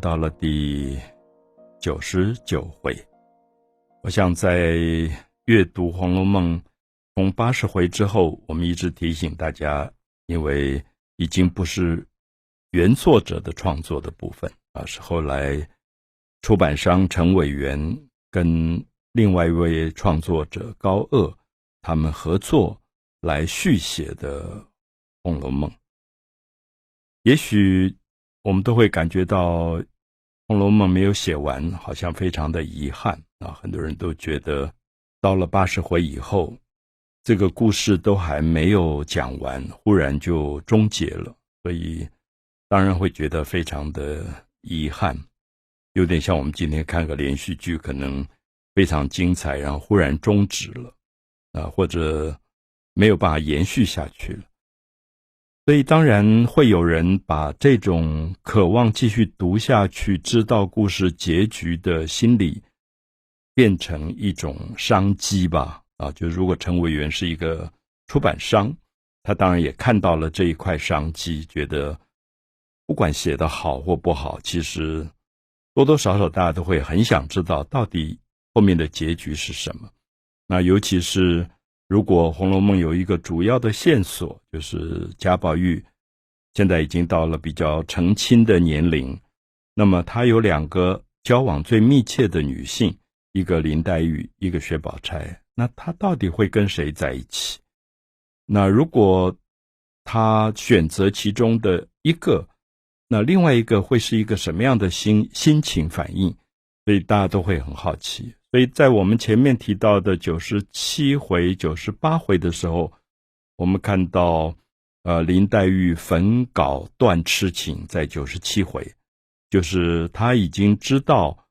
》到了第九十九回，我想在阅读《红楼梦》从八十回之后，我们一直提醒大家，因为已经不是原作者的创作的部分，而是后来出版商陈伟元跟另外一位创作者高鹗他们合作来续写的《红楼梦》，也许。我们都会感觉到《红楼梦》没有写完，好像非常的遗憾啊！很多人都觉得，到了八十回以后，这个故事都还没有讲完，忽然就终结了，所以当然会觉得非常的遗憾，有点像我们今天看个连续剧，可能非常精彩，然后忽然终止了啊，或者没有办法延续下去了。所以，当然会有人把这种渴望继续读下去、知道故事结局的心理，变成一种商机吧。啊，就如果陈委员是一个出版商，他当然也看到了这一块商机，觉得不管写的好或不好，其实多多少少大家都会很想知道到底后面的结局是什么。那尤其是。如果《红楼梦》有一个主要的线索，就是贾宝玉现在已经到了比较成亲的年龄，那么他有两个交往最密切的女性，一个林黛玉，一个薛宝钗，那他到底会跟谁在一起？那如果他选择其中的一个，那另外一个会是一个什么样的心心情反应？所以大家都会很好奇。所以在我们前面提到的九十七回、九十八回的时候，我们看到，呃，林黛玉焚稿断痴情，在九十七回，就是她已经知道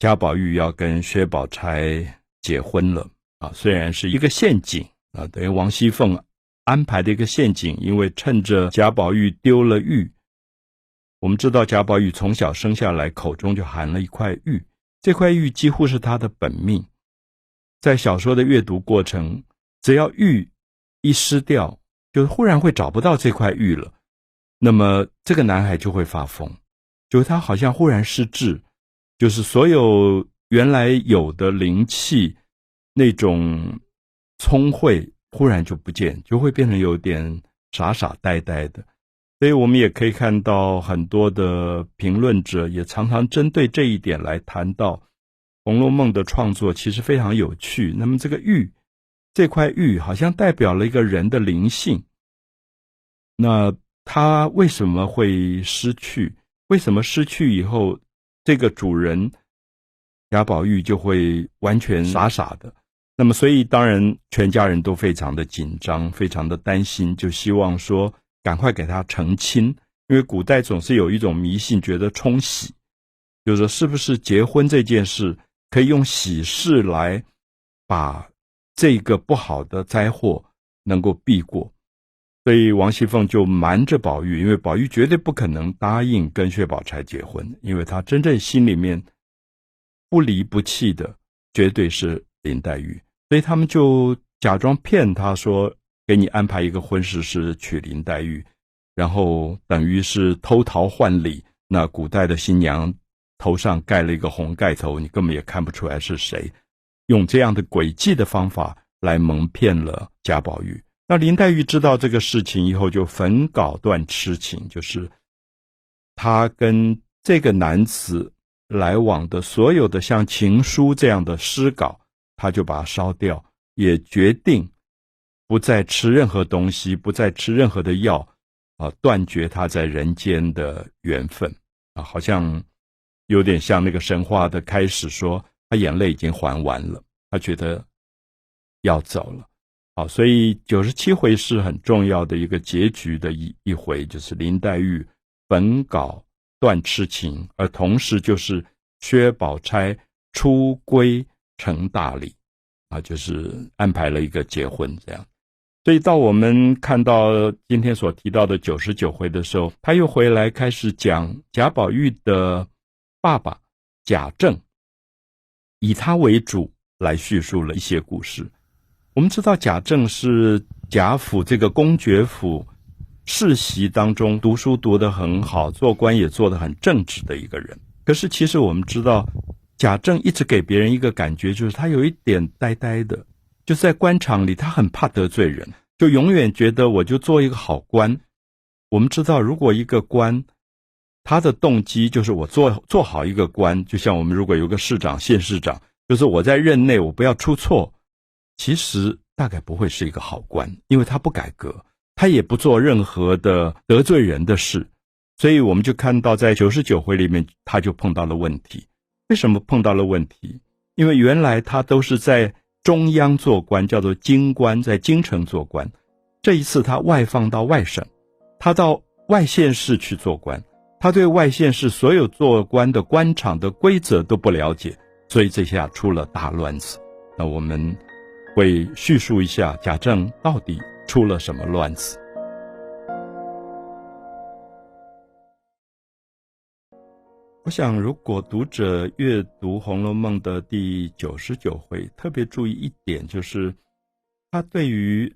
贾宝玉要跟薛宝钗结婚了啊，虽然是一个陷阱啊，等于王熙凤安排的一个陷阱，因为趁着贾宝玉丢了玉，我们知道贾宝玉从小生下来口中就含了一块玉。这块玉几乎是他的本命，在小说的阅读过程，只要玉一失掉，就忽然会找不到这块玉了。那么这个男孩就会发疯，就他好像忽然失智，就是所有原来有的灵气，那种聪慧忽然就不见，就会变成有点傻傻呆呆的。所以我们也可以看到很多的评论者也常常针对这一点来谈到《红楼梦》的创作其实非常有趣。那么这个玉这块玉好像代表了一个人的灵性，那他为什么会失去？为什么失去以后，这个主人贾宝玉就会完全傻傻的？那么所以当然全家人都非常的紧张，非常的担心，就希望说。赶快给他成亲，因为古代总是有一种迷信，觉得冲喜，就是是不是结婚这件事可以用喜事来把这个不好的灾祸能够避过，所以王熙凤就瞒着宝玉，因为宝玉绝对不可能答应跟薛宝钗结婚，因为他真正心里面不离不弃的绝对是林黛玉，所以他们就假装骗他说。给你安排一个婚事是娶林黛玉，然后等于是偷桃换李。那古代的新娘头上盖了一个红盖头，你根本也看不出来是谁。用这样的诡计的方法来蒙骗了贾宝玉。那林黛玉知道这个事情以后，就焚稿断痴情，就是她跟这个男子来往的所有的像情书这样的诗稿，她就把它烧掉，也决定。不再吃任何东西，不再吃任何的药，啊，断绝他在人间的缘分。啊，好像有点像那个神话的开始，说他眼泪已经还完了，他觉得要走了，好，所以九十七回是很重要的一个结局的一一回，就是林黛玉本稿断痴情，而同时就是薛宝钗出归成大礼，啊，就是安排了一个结婚这样。所以到我们看到今天所提到的九十九回的时候，他又回来开始讲贾宝玉的爸爸贾政，以他为主来叙述了一些故事。我们知道贾政是贾府这个公爵府世袭当中读书读得很好，做官也做得很正直的一个人。可是其实我们知道，贾政一直给别人一个感觉，就是他有一点呆呆的，就在官场里，他很怕得罪人，就永远觉得我就做一个好官。我们知道，如果一个官，他的动机就是我做做好一个官，就像我们如果有个市长、县市长，就是我在任内我不要出错，其实大概不会是一个好官，因为他不改革，他也不做任何的得罪人的事，所以我们就看到在九十九回里面，他就碰到了问题。为什么碰到了问题？因为原来他都是在中央做官，叫做京官，在京城做官，这一次他外放到外省，他到外县市去做官。他对外县市所有做官的官场的规则都不了解，所以这下出了大乱子。那我们会叙述一下贾政到底出了什么乱子。我想，如果读者阅读《红楼梦》的第九十九回，特别注意一点，就是他对于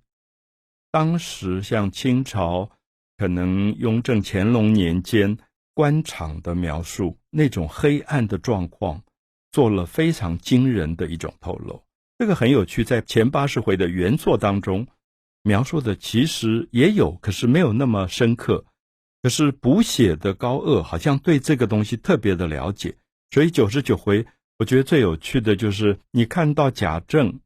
当时像清朝，可能雍正、乾隆年间。官场的描述，那种黑暗的状况，做了非常惊人的一种透露。这个很有趣，在前八十回的原作当中，描述的其实也有，可是没有那么深刻。可是补写的高鹗好像对这个东西特别的了解，所以九十九回，我觉得最有趣的就是你看到贾政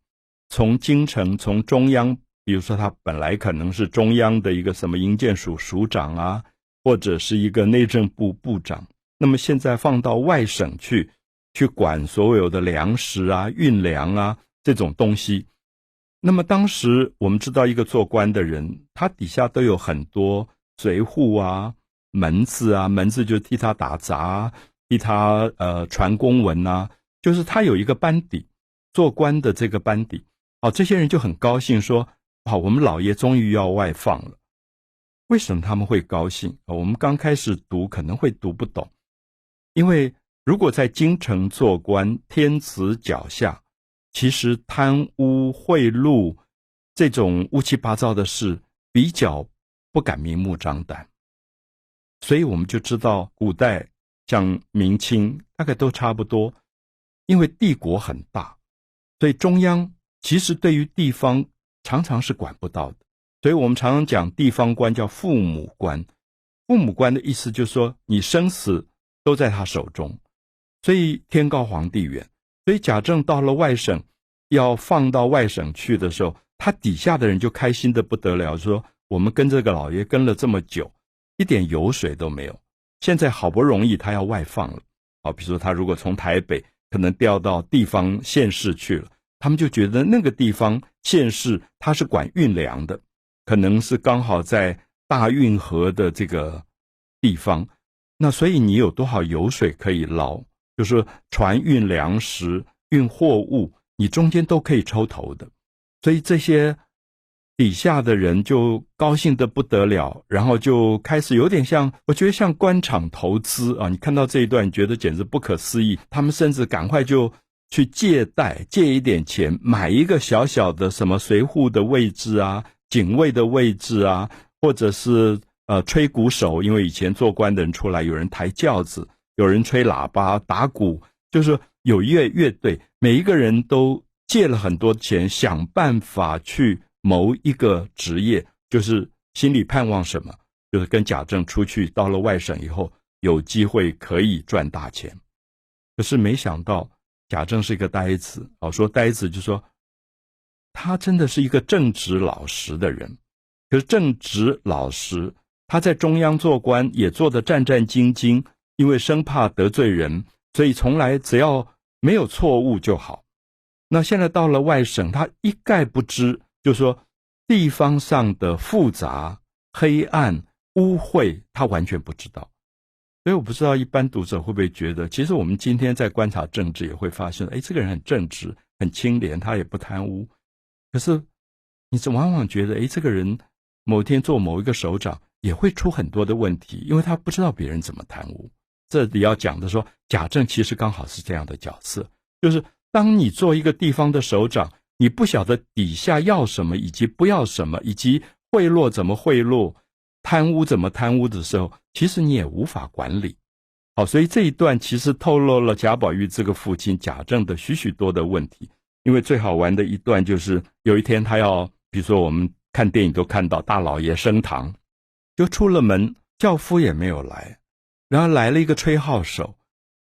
从京城，从中央，比如说他本来可能是中央的一个什么营建署署长啊。或者是一个内政部部长，那么现在放到外省去，去管所有的粮食啊、运粮啊这种东西。那么当时我们知道，一个做官的人，他底下都有很多随扈啊、门子啊，门子就替他打杂，替他呃传公文呐，就是他有一个班底，做官的这个班底。哦，这些人就很高兴说：，好，我们老爷终于要外放了。为什么他们会高兴？我们刚开始读可能会读不懂，因为如果在京城做官，天子脚下，其实贪污贿赂这种乌七八糟的事比较不敢明目张胆，所以我们就知道古代像明清大概都差不多，因为帝国很大，所以中央其实对于地方常常是管不到的。所以我们常常讲地方官叫父母官，父母官的意思就是说你生死都在他手中，所以天高皇帝远。所以贾政到了外省，要放到外省去的时候，他底下的人就开心的不得了，说我们跟这个老爷跟了这么久，一点油水都没有，现在好不容易他要外放了，啊，比如说他如果从台北可能调到地方县市去了，他们就觉得那个地方县市他是管运粮的。可能是刚好在大运河的这个地方，那所以你有多少油水可以捞？就是船运粮食、运货物，你中间都可以抽头的。所以这些底下的人就高兴的不得了，然后就开始有点像，我觉得像官场投资啊。你看到这一段，觉得简直不可思议。他们甚至赶快就去借贷，借一点钱买一个小小的什么随扈的位置啊。警卫的位置啊，或者是呃吹鼓手，因为以前做官的人出来，有人抬轿子，有人吹喇叭、打鼓，就是有乐乐队，每一个人都借了很多钱，想办法去谋一个职业，就是心里盼望什么，就是跟贾政出去，到了外省以后，有机会可以赚大钱。可是没想到贾政是一个呆子，哦，说呆子就说。他真的是一个正直老实的人，可是正直老实，他在中央做官也做得战战兢兢，因为生怕得罪人，所以从来只要没有错误就好。那现在到了外省，他一概不知，就说地方上的复杂、黑暗、污秽，他完全不知道。所以我不知道一般读者会不会觉得，其实我们今天在观察政治，也会发现，哎，这个人很正直、很清廉，他也不贪污。可是，你是往往觉得，哎，这个人某天做某一个首长也会出很多的问题，因为他不知道别人怎么贪污。这里要讲的说，贾政其实刚好是这样的角色，就是当你做一个地方的首长，你不晓得底下要什么，以及不要什么，以及贿赂怎么贿赂，贪污怎么贪污的时候，其实你也无法管理。好，所以这一段其实透露了贾宝玉这个父亲贾政的许许多的问题。因为最好玩的一段就是有一天他要，比如说我们看电影都看到大老爷升堂，就出了门，轿夫也没有来，然后来了一个吹号手，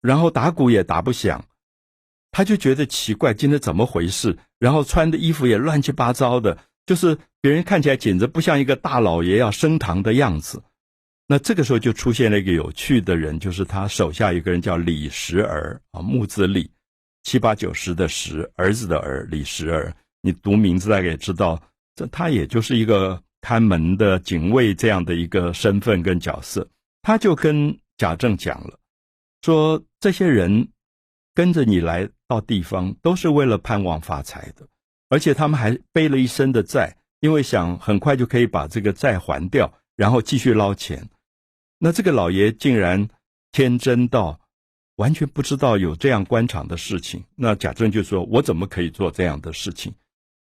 然后打鼓也打不响，他就觉得奇怪，今天怎么回事？然后穿的衣服也乱七八糟的，就是别人看起来简直不像一个大老爷要升堂的样子。那这个时候就出现了一个有趣的人，就是他手下一个人叫李时儿啊，木字李，七八九十的十，儿子的儿，李时儿。你读名字大概也知道，这他也就是一个看门的警卫这样的一个身份跟角色。他就跟贾政讲了，说这些人跟着你来到地方，都是为了盼望发财的，而且他们还背了一身的债，因为想很快就可以把这个债还掉，然后继续捞钱。那这个老爷竟然天真到完全不知道有这样官场的事情。那贾政就说：“我怎么可以做这样的事情？”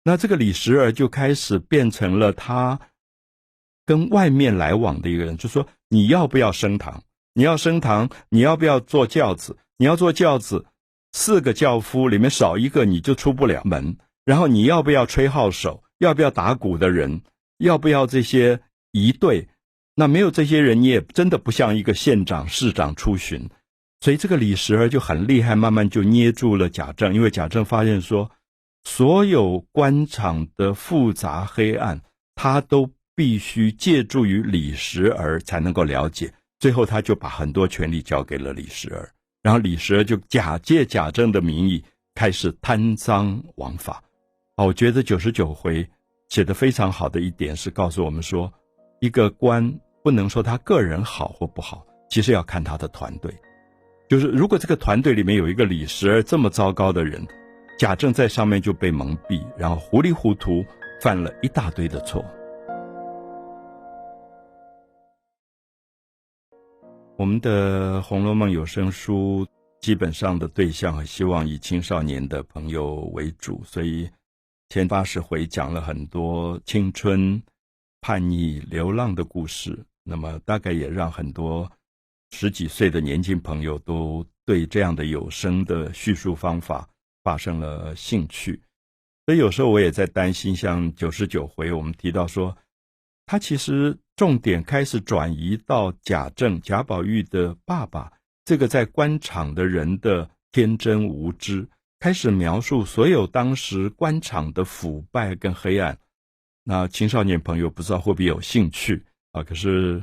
那这个李时儿就开始变成了他跟外面来往的一个人，就说：“你要不要升堂？你要升堂，你要不要坐轿子？你要坐轿子，四个轿夫里面少一个你就出不了门。然后你要不要吹号手？要不要打鼓的人？要不要这些仪队？”那没有这些人，你也真的不像一个县长、市长出巡，所以这个李时儿就很厉害，慢慢就捏住了贾政。因为贾政发现说，所有官场的复杂黑暗，他都必须借助于李时儿才能够了解。最后，他就把很多权力交给了李时儿，然后李时儿就假借贾政的名义开始贪赃枉法。啊，我觉得九十九回写的非常好的一点是告诉我们说，一个官。不能说他个人好或不好，其实要看他的团队。就是如果这个团队里面有一个李时儿这么糟糕的人，贾政在上面就被蒙蔽，然后糊里糊涂犯了一大堆的错。我们的《红楼梦》有声书基本上的对象和希望以青少年的朋友为主，所以前八十回讲了很多青春、叛逆、流浪的故事。那么大概也让很多十几岁的年轻朋友都对这样的有声的叙述方法发生了兴趣，所以有时候我也在担心，像九十九回我们提到说，他其实重点开始转移到贾政、贾宝玉的爸爸这个在官场的人的天真无知，开始描述所有当时官场的腐败跟黑暗。那青少年朋友不知道会不会有兴趣？啊，可是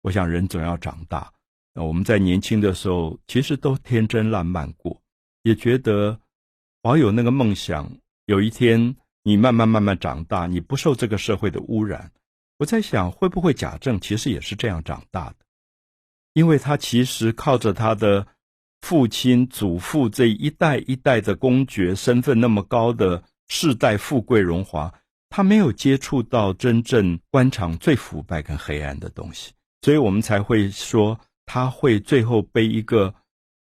我想人总要长大。那我们在年轻的时候，其实都天真烂漫过，也觉得保有那个梦想。有一天你慢慢慢慢长大，你不受这个社会的污染。我在想，会不会贾政其实也是这样长大的？因为他其实靠着他的父亲、祖父这一代一代的公爵身份那么高的世代富贵荣华。他没有接触到真正官场最腐败跟黑暗的东西，所以我们才会说他会最后被一个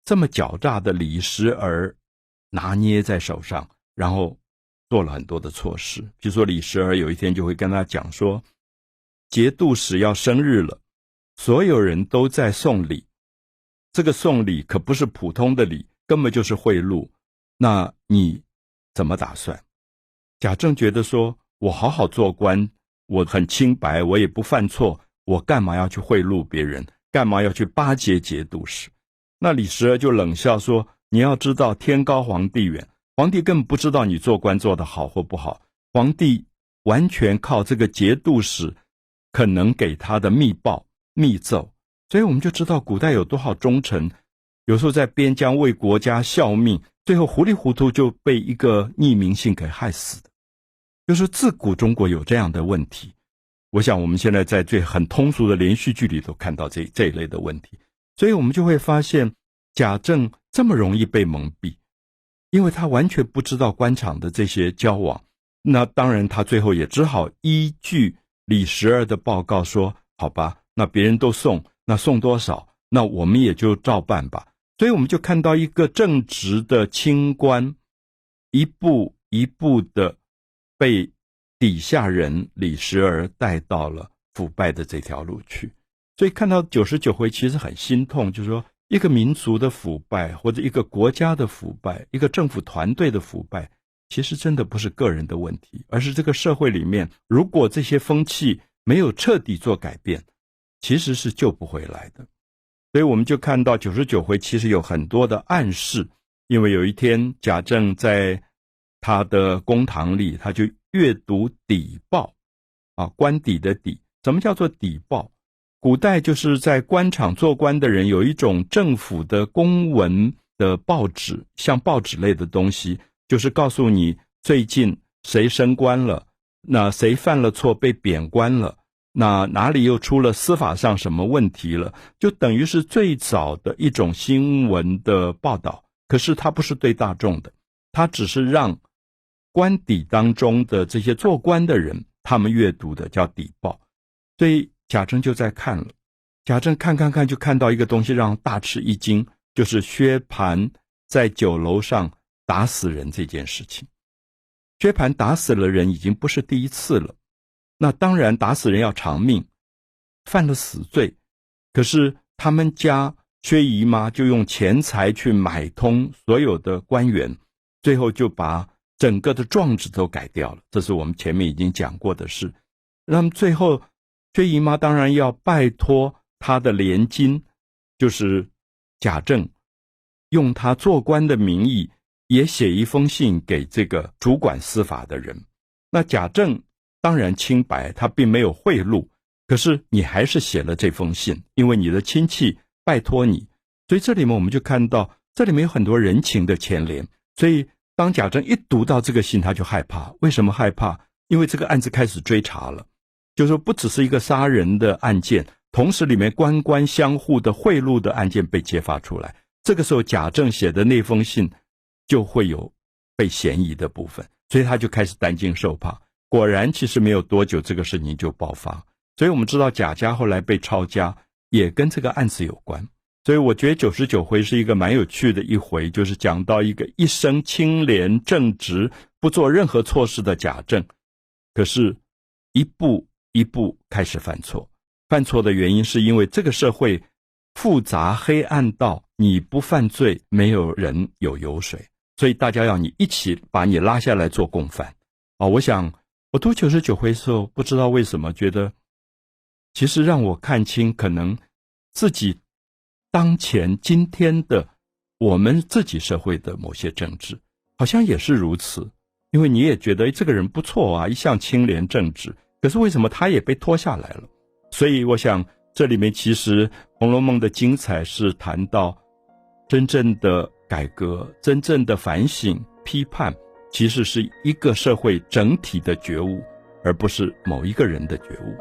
这么狡诈的李时儿拿捏在手上，然后做了很多的错事。比如说，李时儿有一天就会跟他讲说，节度使要生日了，所有人都在送礼，这个送礼可不是普通的礼，根本就是贿赂。那你怎么打算？贾政觉得说。我好好做官，我很清白，我也不犯错，我干嘛要去贿赂别人？干嘛要去巴结节度使？那李时儿就冷笑说：“你要知道，天高皇帝远，皇帝根本不知道你做官做得好或不好。皇帝完全靠这个节度使可能给他的密报、密奏。所以我们就知道，古代有多少忠臣，有时候在边疆为国家效命，最后糊里糊涂就被一个匿名信给害死的。”就是自古中国有这样的问题，我想我们现在在最很通俗的连续剧里头看到这这一类的问题，所以我们就会发现贾政这么容易被蒙蔽，因为他完全不知道官场的这些交往。那当然，他最后也只好依据李时儿的报告说：“好吧，那别人都送，那送多少，那我们也就照办吧。”所以我们就看到一个正直的清官，一步一步的。被底下人李时儿带到了腐败的这条路去。所以看到九十九回，其实很心痛，就是说一个民族的腐败，或者一个国家的腐败，一个政府团队的腐败，其实真的不是个人的问题，而是这个社会里面，如果这些风气没有彻底做改变，其实是救不回来的。所以我们就看到九十九回其实有很多的暗示，因为有一天贾政在他的公堂里，他就阅读邸报，啊，官邸的邸，什么叫做邸报？古代就是在官场做官的人有一种政府的公文的报纸，像报纸类的东西，就是告诉你最近谁升官了，那谁犯了错被贬官了，那哪里又出了司法上什么问题了，就等于是最早的一种新闻的报道。可是它不是对大众的，它只是让官邸当中的这些做官的人他们阅读的，叫底报，所以。贾政就在看了，贾政看看看，就看到一个东西，让大吃一惊，就是薛蟠在酒楼上打死人这件事情。薛蟠打死了人，已经不是第一次了。那当然，打死人要偿命，犯了死罪。可是他们家薛姨妈就用钱财去买通所有的官员，最后就把整个的状纸都改掉了。这是我们前面已经讲过的事。那么最后。薛姨妈当然要拜托她的连襟，就是贾政，用他做官的名义，也写一封信给这个主管司法的人。那贾政当然清白，他并没有贿赂。可是你还是写了这封信，因为你的亲戚拜托你。所以这里面我们就看到，这里面有很多人情的牵连。所以当贾政一读到这个信，他就害怕。为什么害怕？因为这个案子开始追查了。就说，不只是一个杀人的案件，同时里面官官相护的贿赂的案件被揭发出来。这个时候，贾政写的那封信就会有被嫌疑的部分，所以他就开始担惊受怕。果然，其实没有多久，这个事情就爆发。所以我们知道，贾家后来被抄家，也跟这个案子有关。所以，我觉得九十九回是一个蛮有趣的一回，就是讲到一个一生清廉正直、不做任何错事的贾政，可是，一步。一步开始犯错，犯错的原因是因为这个社会复杂黑暗到你不犯罪，没有人有油水，所以大家要你一起把你拉下来做共犯啊！我想我读九十九回的时候，不知道为什么觉得，其实让我看清可能自己当前今天的我们自己社会的某些政治，好像也是如此，因为你也觉得这个人不错啊，一向清廉正直。可是为什么他也被拖下来了？所以我想，这里面其实《红楼梦》的精彩是谈到真正的改革、真正的反省、批判，其实是一个社会整体的觉悟，而不是某一个人的觉悟。